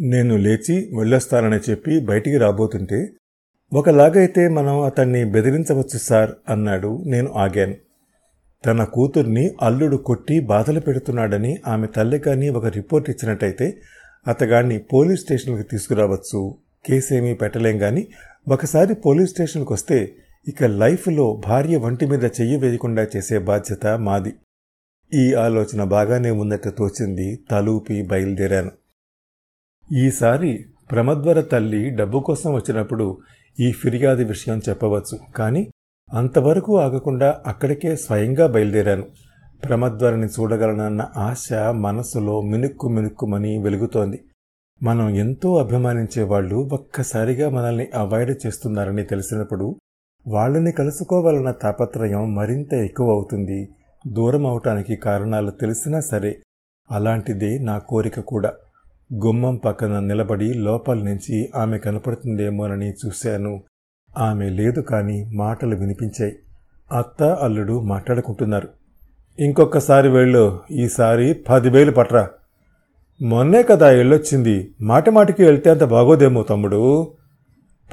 నేను లేచి వెళ్ళొస్తానని చెప్పి బయటికి రాబోతుంటే ఒకలాగైతే మనం అతన్ని బెదిరించవచ్చు సార్ అన్నాడు. నేను ఆగాను. తన కూతుర్ని అల్లుడు కొట్టి బాధలు పెడుతున్నాడని ఆమె తల్లి కానీ ఒక రిపోర్ట్ ఇచ్చినట్టయితే అతగాన్ని పోలీస్ స్టేషన్కి తీసుకురావచ్చు. కేసేమీ పెట్టలేం కానీ ఒకసారి పోలీస్ స్టేషన్కి వస్తే ఇక లైఫ్లో భార్య వంటి మీద చెయ్యి వేయకుండా చేసే బాధ్యత మాది. ఈ ఆలోచన బాగానే ఉన్నట్టు తోచింది. తలూపి బయలుదేరాను. ఈసారి ప్రమద్వర తల్లి డబ్బు కోసం వచ్చినప్పుడు ఈ ఫిర్యాదు విషయం చెప్పవచ్చు. కానీ అంతవరకు ఆగకుండా అక్కడికే స్వయంగా బయలుదేరాను. ప్రమద్వరని చూడగలనన్న ఆశ మనసులో మినుక్కు మినుక్కుమని వెలుగుతోంది. మనం ఎంతో అభిమానించే వాళ్ళు ఒక్కసారిగా మనల్ని అవాయిడ్ చేస్తున్నారని తెలిసినప్పుడు వాళ్ళని కలుసుకోవాలన్న తాపత్రయం మరింత ఎక్కువ అవుతుంది. దూరం అవటానికి కారణాలు తెలిసినా సరే అలాంటిదే నా కోరిక కూడా. గుమ్మం పక్కన నిలబడి లోపల నుంచి ఆమె కనపడుతుందేమోనని చూశాను. ఆమె లేదు కాని మాటలు వినిపించాయి. అత్త అల్లుడు మాట్లాడుకుంటున్నారు. ఇంకొకసారి వెళ్ళు ఈసారి పదివేలు పట్రా. మొన్నే కదా వెళ్ళొచ్చింది మాటిమాటికి వెళ్తే అంత బాగోదేమో తమ్ముడు.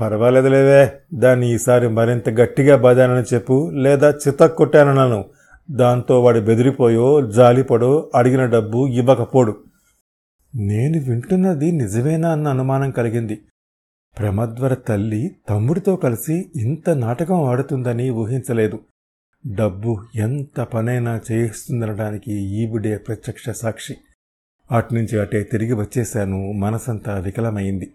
పర్వాలేదులేవే దాన్ని ఈసారి మరింత గట్టిగా బాధానని చెప్పు లేదా చితక్ కొట్టానన్నాను. దాంతో వాడు బెదిరిపోయో జాలిపడో అడిగిన డబ్బు ఇవ్వకపోడు. నేను వింటున్నది నిజమేనా అన్న అనుమానం కలిగింది. ప్రమద్వర తల్లి తమ్ముడితో కలిసి ఇంత నాటకం ఆడుతుందని ఊహించలేదు. డబ్బు ఎంత పనైనా చేయిస్తుందనడానికి ఈవిడే ప్రత్యక్ష సాక్షి. అట్నుంచి అటే తిరిగి వచ్చేశాను. మనసంతా వికలమైంది.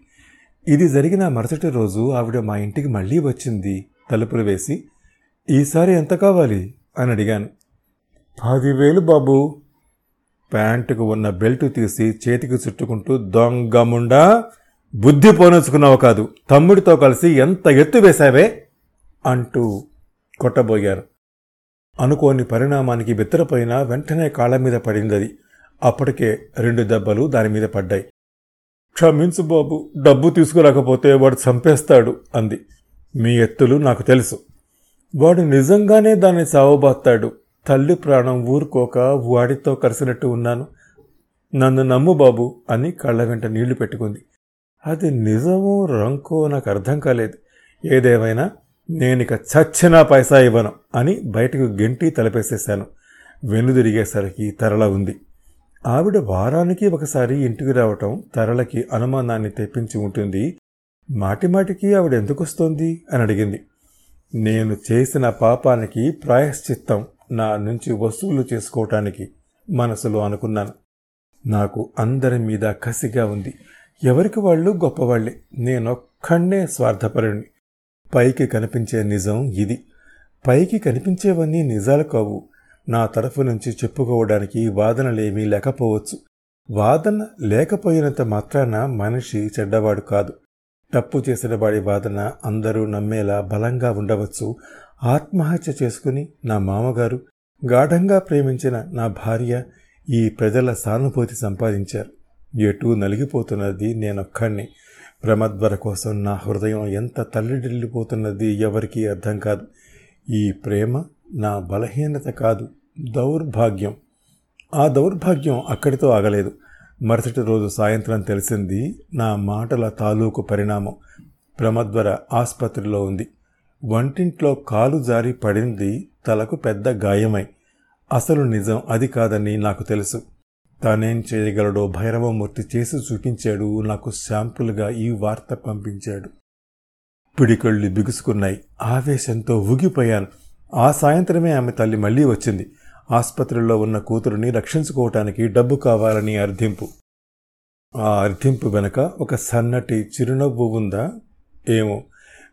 ఇది జరిగిన మరుసటి రోజు ఆవిడ మా ఇంటికి మళ్ళీ వచ్చింది. తలుపులు వేసి ఈసారి ఎంత కావాలి? అని అడిగాను. పదివేలు బాబు. ప్యాంటుకు ఉన్న బెల్ట్ తీసి చేతికి చుట్టుకుంటూ దొంగముండా బుద్ధి పోనొచ్చుకున్నావు కాదు. తమ్ముడితో కలిసి ఎంత ఎత్తు వేశావే? అంటూ కొట్టబోయారు. అనుకోని పరిణామానికి బిత్తరపోయినా వెంటనే కాళ్ళ మీద పడిందది. అప్పటికే రెండు దెబ్బలు దాని మీద పడ్డాయి. క్షమించు బాబు డబ్బు తీసుకురాకపోతే వాడు చంపేస్తాడు అంది. మీ ఎత్తులు నాకు తెలుసు. వాడు నిజంగానే దాన్ని సావబాస్తాడు తల్లి ప్రాణం ఊరుకోక వాడితో కలిసినట్టు ఉన్నాను. నన్ను నమ్ము బాబు అని కళ్ళ వెంట నీళ్ళు పెట్టుకుంది. అది నిజమో రంకో నాకు అర్థం కాలేదు. ఏదేమైనా నేనిక చచ్చినా పైసా ఇవ్వను అని బయటకు గెంటి తలపేసేశాను. వెనుదిరిగేసరికి తరల ఉంది. ఆవిడ వారానికి ఒకసారి ఇంటికి రావటం తరలకి అనుమానాన్ని తెప్పించి ఉంటుంది. మాటిమాటికి ఆవిడ ఎందుకొస్తోంది అని అడిగింది. నేను చేసిన పాపానికి ప్రాయశ్చిత్తం నా నుంచి వసూలు చేసుకోవటానికి మనసులో అనుకున్నాను. నాకు అందరి మీద కసిగా ఉంది. ఎవరికి వాళ్ళు గొప్పవాళ్ళే నేనొక్కడే స్వార్థపరుణ్ణి. పైకి కనిపించే నిజం ఇది. పైకి కనిపించేవన్నీ నిజాలు కావు. నా తరఫు నుంచి చెప్పుకోవడానికి వాదనలేమీ లేకపోవచ్చు. వాదన లేకపోయినంత మాత్రాన మనిషి చెడ్డవాడు కాదు. తప్పు చేసిన వాడి వాదన అందరూ నమ్మేలా బలంగా ఉండవచ్చు. ఆత్మహత్య చేసుకుని నా మామగారు గాఢంగా ప్రేమించిన నా భార్య ఈ ప్రజల సానుభూతి సంపాదించారు. ఎటూ నలిగిపోతున్నది నేనొక్కడిని ప్రమద్వర కోసం నా హృదయం ఎంత తల్లిడిల్లిపోతున్నది ఎవరికీ అర్థం కాదు. ఈ ప్రేమ నా బలహీనత కాదు దౌర్భాగ్యం. ఆ దౌర్భాగ్యం అక్కడితో ఆగలేదు. మరుసటి రోజు సాయంత్రం తెలిసింది నా మాటల తాలూకు పరిణామం. ప్రమద్వర ఆసుపత్రిలో ఉంది. వంటింట్లో కాలు జారి పడింది తలకు పెద్ద గాయమై. అసలు నిజం అది కాదని నాకు తెలుసు. తానేం చేయగలడో భైరవమూర్తి చేసి చూపించాడు నాకు శాంపుల్గా ఈ వార్త పంపించాడు. పిడికళ్ళు బిగుసుకున్నాయి. ఆవేశంతో ఊగిపోయాను. ఆ సాయంత్రమే ఆమె తల్లి మళ్ళీ వచ్చింది. ఆసుపత్రిలో ఉన్న కూతురుని రక్షించుకోవటానికి డబ్బు కావాలని అర్థింపు. ఆ అర్థింపు వెనక ఒక సన్నటి చిరునవ్వు ఉందా? ఏమో.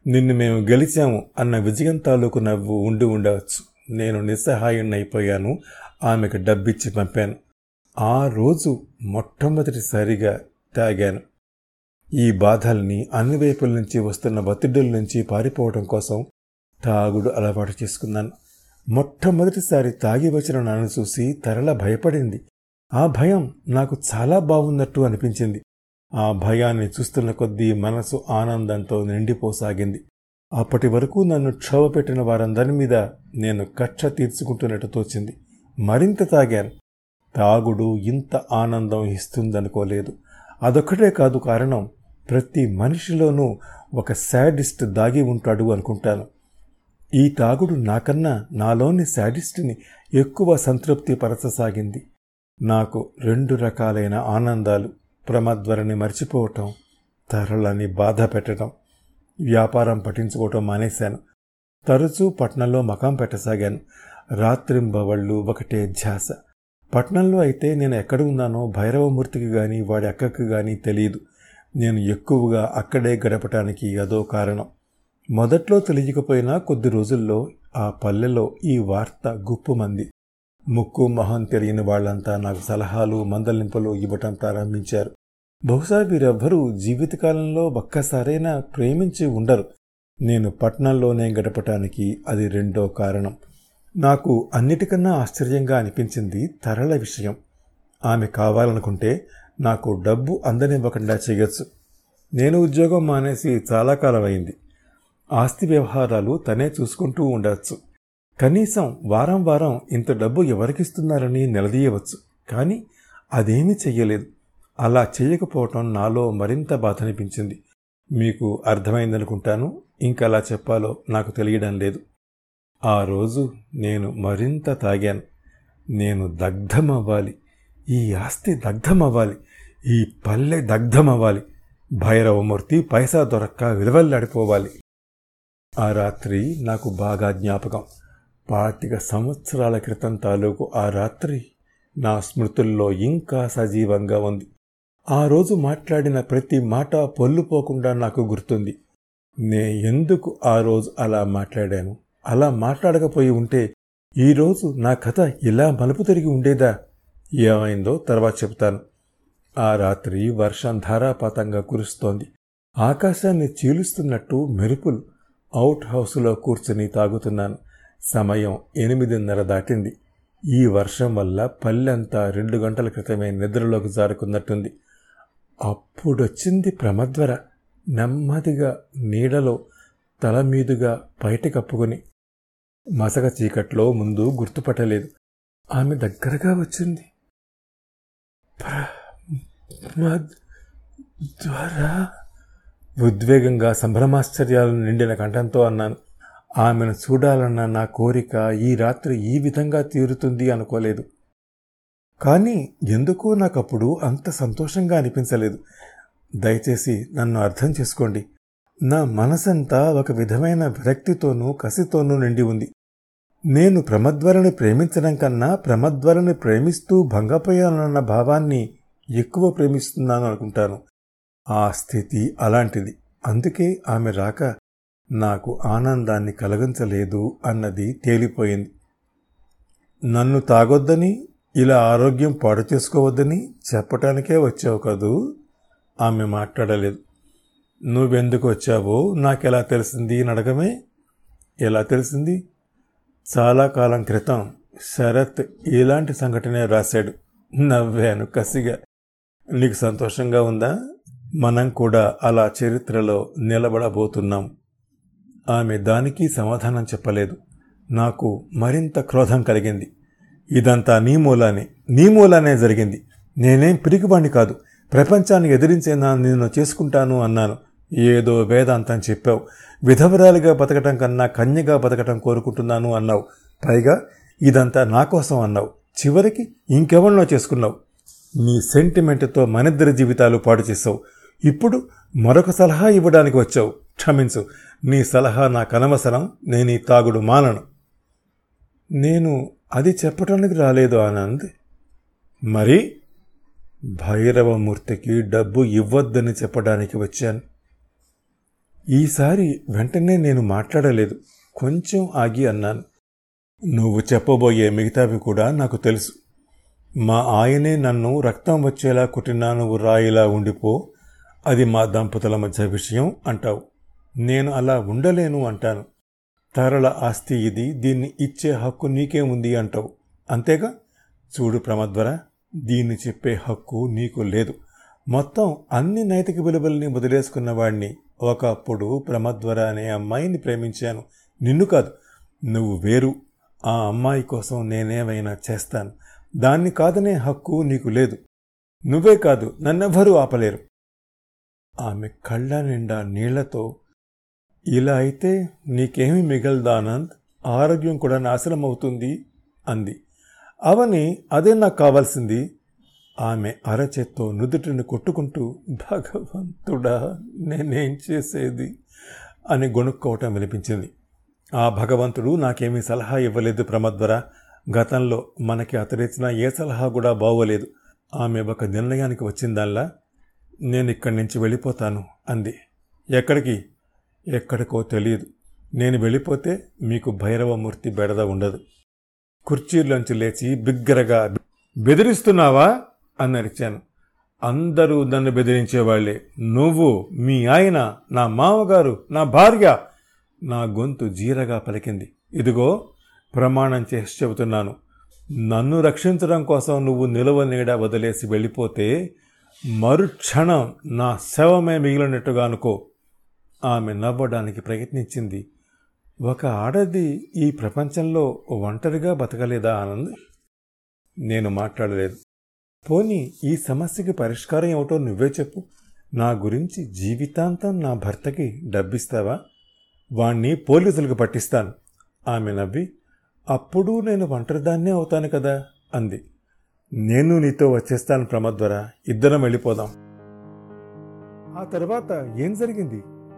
నిన్ను మేము గెలిచాము అన్న విజయం తాలూకు నవ్వు ఉండి ఉండవచ్చు. నేను నిస్సహాయుణ్ణైపోయాను. ఆమెకు డబ్బిచ్చి పంపాను. ఆ రోజు మొట్టమొదటిసారిగా తాగాను. ఈ బాధల్ని అన్ని వైపుల నుంచి వస్తున్న ఒత్తిడుల నుంచి పారిపోవడం కోసం తాగుడు అలవాటు చేసుకున్నాను. మొట్టమొదటిసారి తాగి వచ్చిన నన్ను చూసి తరల భయపడింది. ఆ భయం నాకు చాలా బాగున్నట్టు అనిపించింది. ఆ భయాన్ని చూస్తున్న కొద్దీ మనసు ఆనందంతో నిండిపోసాగింది. అప్పటి వరకు నన్ను క్షోభ పెట్టిన వారందరి మీద నేను కక్ష తీర్చుకుంటున్నట్టు తోచింది. మరింత తాగాను. తాగుడు ఇంత ఆనందం ఇస్తుందనుకోలేదు. అదొక్కటే కాదు కారణం ప్రతి మనిషిలోనూ ఒక శాడిస్ట్ దాగి ఉంటాడు అనుకుంటాను. ఈ తాగుడు నాకన్నా నాలోని శాడిస్ట్ని ఎక్కువ సంతృప్తి పరచసాగింది నాకు రెండు రకాలైన ఆనందాలు. ప్రమద్వరని మర్చిపోవటం తరలని బాధ పెట్టడం వ్యాపారం పఠించుకోవటం మానేశాను. తరచూ పట్నంలో మకాం పెట్టసాగాను. రాత్రింబవళ్ళు ఒకటే ధ్యాస. పట్నంలో అయితే నేను ఎక్కడ ఉన్నానో భైరవమూర్తికి కానీ వాడి అక్కకి కానీ తెలియదు నేను ఎక్కువగా అక్కడే గడపటానికి అదో కారణం. మొదట్లో తెలియకపోయినా కొద్ది రోజుల్లో ఆ పల్లెలో ఈ వార్త గుప్పుమంది. ముక్కు మొహం తెలియని వాళ్ళంతా నాకు సలహాలు మందలింపులు ఇవ్వటం ప్రారంభించారు. బహుశా వీరెవ్వరూ జీవితకాలంలో ఒక్కసారైనా ప్రేమించి ఉండరు. నేను పట్నంలోనే గడపటానికి అది రెండో కారణం. నాకు అన్నిటికన్నా ఆశ్చర్యంగా అనిపించింది తరళ విషయం. ఆమె కావాలనుకుంటే నాకు డబ్బు అందనివ్వకుండా చేయొచ్చు. నేను ఉద్యోగం మానేసి చాలా కాలం అయింది ఆస్తి వ్యవహారాలు తనే చూసుకుంటూ ఉండవచ్చు కనీసం వారం వారం ఇంత డబ్బు ఎవరికిస్తున్నారని నిలదీయవచ్చు. కానీ అదేమీ చెయ్యలేదు. అలా చేయకపోవటం నాలో మరింత బాధనిపించింది. మీకు అర్థమైందనుకుంటాను. ఇంకలా చెప్పాలో నాకు తెలియడం లేదు. ఆ రోజు నేను మరింత తాగాను. నేను దగ్ధమవ్వాలి. ఈ ఆస్తి దగ్ధమవ్వాలి. ఈ పల్లె దగ్ధమవ్వాలి. భైరవమూర్తి పైసా దొరక్క విలువల్లాడిపోవాలి. ఆ రాత్రి నాకు బాగా జ్ఞాపకం. పాతిక సంవత్సరాల క్రితం తాలూకు ఆ రాత్రి నా స్మృతుల్లో ఇంకా సజీవంగా ఉంది. ఆ రోజు మాట్లాడిన ప్రతి మాట పొల్లుపోకుండా నాకు గుర్తుంది. నే ఎందుకు ఆ రోజు అలా మాట్లాడాను? అలా మాట్లాడకపోయి ఉంటే ఈరోజు నా కథ ఇలా మలుపు తిరిగి ఉండేదా? ఏమైందో తర్వాత చెప్తాను ఆ రాత్రి వర్షం ధారాపాతంగా కురుస్తోంది. ఆకాశాన్ని చీలుస్తున్నట్టు మెరుపులు అవుట్ హౌస్లో కూర్చుని తాగుతున్నాను. సమయం ఎనిమిదిన్నర దాటింది. ఈ వర్షం వల్ల పల్లెంతా రెండు గంటల క్రితమే నిద్రలోకి జారుకున్నట్టుంది. అప్పుడొచ్చింది ప్రమద్వర నెమ్మదిగా నీడలో తల మీదుగా బయట కప్పుకొని మసక చీకట్లో ముందు గుర్తుపట్టలేదు. ఆమె దగ్గరగా వచ్చింది. ద్వారా ఉద్వేగంగా సంభ్రమాశ్చర్యాలను నిండిన కంఠంతో అన్నాను. ఆమెను చూడాలన్న నా కోరిక ఈ రాత్రి ఈ విధంగా తీరుతుంది అనుకోలేదు. కానీ ఎందుకో నాకప్పుడు అంత సంతోషంగా అనిపించలేదు. దయచేసి నన్ను అర్థం చేసుకోండి. నా మనసంతా ఒక విధమైన విరక్తితోనూ కసితోనూ నిండి ఉంది. నేను ప్రమద్వరని ప్రేమించడం కన్నా ప్రమద్వరని ప్రేమిస్తూ భంగపోయానన్న భావాన్ని ఎక్కువ ప్రేమిస్తున్నాను అనుకుంటాను. ఆ స్థితి అలాంటిది. అందుకే ఆమె రాక నాకు ఆనందాన్ని కలగించలేదు అన్నది తేలిపోయింది. నన్ను తాగొద్దని ఇలా ఆరోగ్యం పాడు చేసుకోవద్దని చెప్పటానికే వచ్చావు కదూ? ఆమె మాట్లాడలేదు. నువ్వెందుకు వచ్చావో నాకెలా తెలిసింది నడకమే ఎలా తెలిసింది? చాలా కాలం క్రితం శరత్ ఇలాంటి సంఘటనే రాశాడు. నవ్వాను కసిగా. నీకు సంతోషంగా ఉందా? మనం కూడా అలా చరిత్రలో నిలబడబోతున్నాం. ఆమె దానికి సమాధానం చెప్పలేదు. నాకు మరింత క్రోధం కలిగింది. ఇదంతా నీ మూలానే నీ మూలానే జరిగింది. నేనేం పిరికివాణ్ణి కాదు. ప్రపంచాన్ని ఎదిరించే నా నిన్ను చేసుకుంటాను అన్నాను. ఏదో వేదాంతం చెప్పావు. విధవరాలిగా బతకటం కన్నా కన్యగా బతకటం కోరుకుంటున్నాను అన్నావు. పైగా ఇదంతా నా కోసం అన్నావు. చివరికి ఇంకెవరినో చేసుకున్నావు. నీ సెంటిమెంట్తో మనిద్దరి జీవితాలు పాడు చేసావు ఇప్పుడు మరొక సలహా ఇవ్వడానికి వచ్చావు. క్షమించు. నీ సలహా నాకు అనవసరం నేను ఈ తాగుడు మానను. నేను అది చెప్పటానికి రాలేదు ఆనంద్. మరి? భైరవమూర్తికి డబ్బు ఇవ్వద్దని చెప్పడానికి వచ్చాను. ఈసారి వెంటనే నేను మాట్లాడలేదు. కొంచెం ఆగి అన్నాను. నువ్వు చెప్పబోయే మిగతావి కూడా నాకు తెలుసు. మా ఆయనే నన్ను రక్తం వచ్చేలా కుట్టినా నువ్వు రాయిలా ఉండిపో. అది మా దంపతుల మధ్య విషయం అంటావు. నేను అలా ఉండలేను అంటాను. తరల ఆస్తి ఇది దీన్ని ఇచ్చే హక్కు నీకే ఉంది అంటావు. అంతేగా? చూడు ప్రమద్వర దీన్ని చెప్పే హక్కు నీకు లేదు. మొత్తం అన్ని నైతిక విలువల్ని వదిలేసుకున్నవాడిని ఒకప్పుడు ప్రమద్వర అనే అమ్మాయిని ప్రేమించాను. నిన్ను కాదు నువ్వు వేరు. ఆ అమ్మాయి కోసం నేనేమైనా చేస్తాను. దాన్ని కాదనే హక్కు నీకు లేదు. నువ్వే కాదు నన్నెవ్వరూ ఆపలేరు. ఆమె కళ్ళ నిండా నీళ్ళతో ఇలా అయితే నీకేమి మిగలదా ఆనంద్ ఆరోగ్యం కూడా నాశనం అవుతుంది అంది. అవని అదే నాకు కావాల్సింది. ఆమె అరచేత్తో నుదుటిని కొట్టుకుంటూ భగవంతుడా నేనేం చేసేది? అని గొణుక్కోవటం వినిపించింది. ఆ భగవంతుడు నాకేమీ సలహా ఇవ్వలేదు ప్రమద్వర. గతంలో మనకి అతడిచ్చిన ఏ సలహా కూడా బాగోలేదు ఆమె ఒక నిర్ణయానికి వచ్చిందల్లా? నేను ఇక్కడి నుంచి వెళ్ళిపోతాను అంది. ఎక్కడికి? ఎక్కడికో తెలియదు నేను వెళ్ళిపోతే మీకు భైరవమూర్తి బెడద ఉండదు. కుర్చీలోంచి లేచి బిగ్గరగా బెదిరిస్తున్నావా? అని అరిచాను. అందరూ నన్ను బెదిరించేవాళ్ళే. నువ్వు మీ ఆయన నా మామగారు నా భార్య. నా గొంతు జీరగా పలికింది. ఇదిగో ప్రమాణం చేసి చెబుతున్నాను. నన్ను రక్షించడం కోసం నువ్వు నిలవ నీడ వదిలేసి వెళ్ళిపోతే మరుక్షణం నా శవమే మిగిలినట్టుగా అనుకో. ఆమె నవ్వడానికి ప్రయత్నించింది. ఒక ఆడది ఈ ప్రపంచంలో ఒంటరిగా బతకలేదా ఆనంద్? నేను మాట్లాడలేదు. పోనీ ఈ సమస్యకి పరిష్కారం ఏమిటో నువ్వే చెప్పు. నా గురించి జీవితాంతం నా భర్తకి డబ్బిస్తావా? వాణ్ణి పోలీసులకు పట్టిస్తాను. ఆమె నవ్వి అప్పుడు నేను ఒంటరిదాన్నే అవుతాను కదా? అంది. నేను నీతో వచ్చేస్తాను ప్రమద్వర. ఇద్దరం వెళ్ళిపోదాం. ఆ తర్వాత ఏం జరిగింది?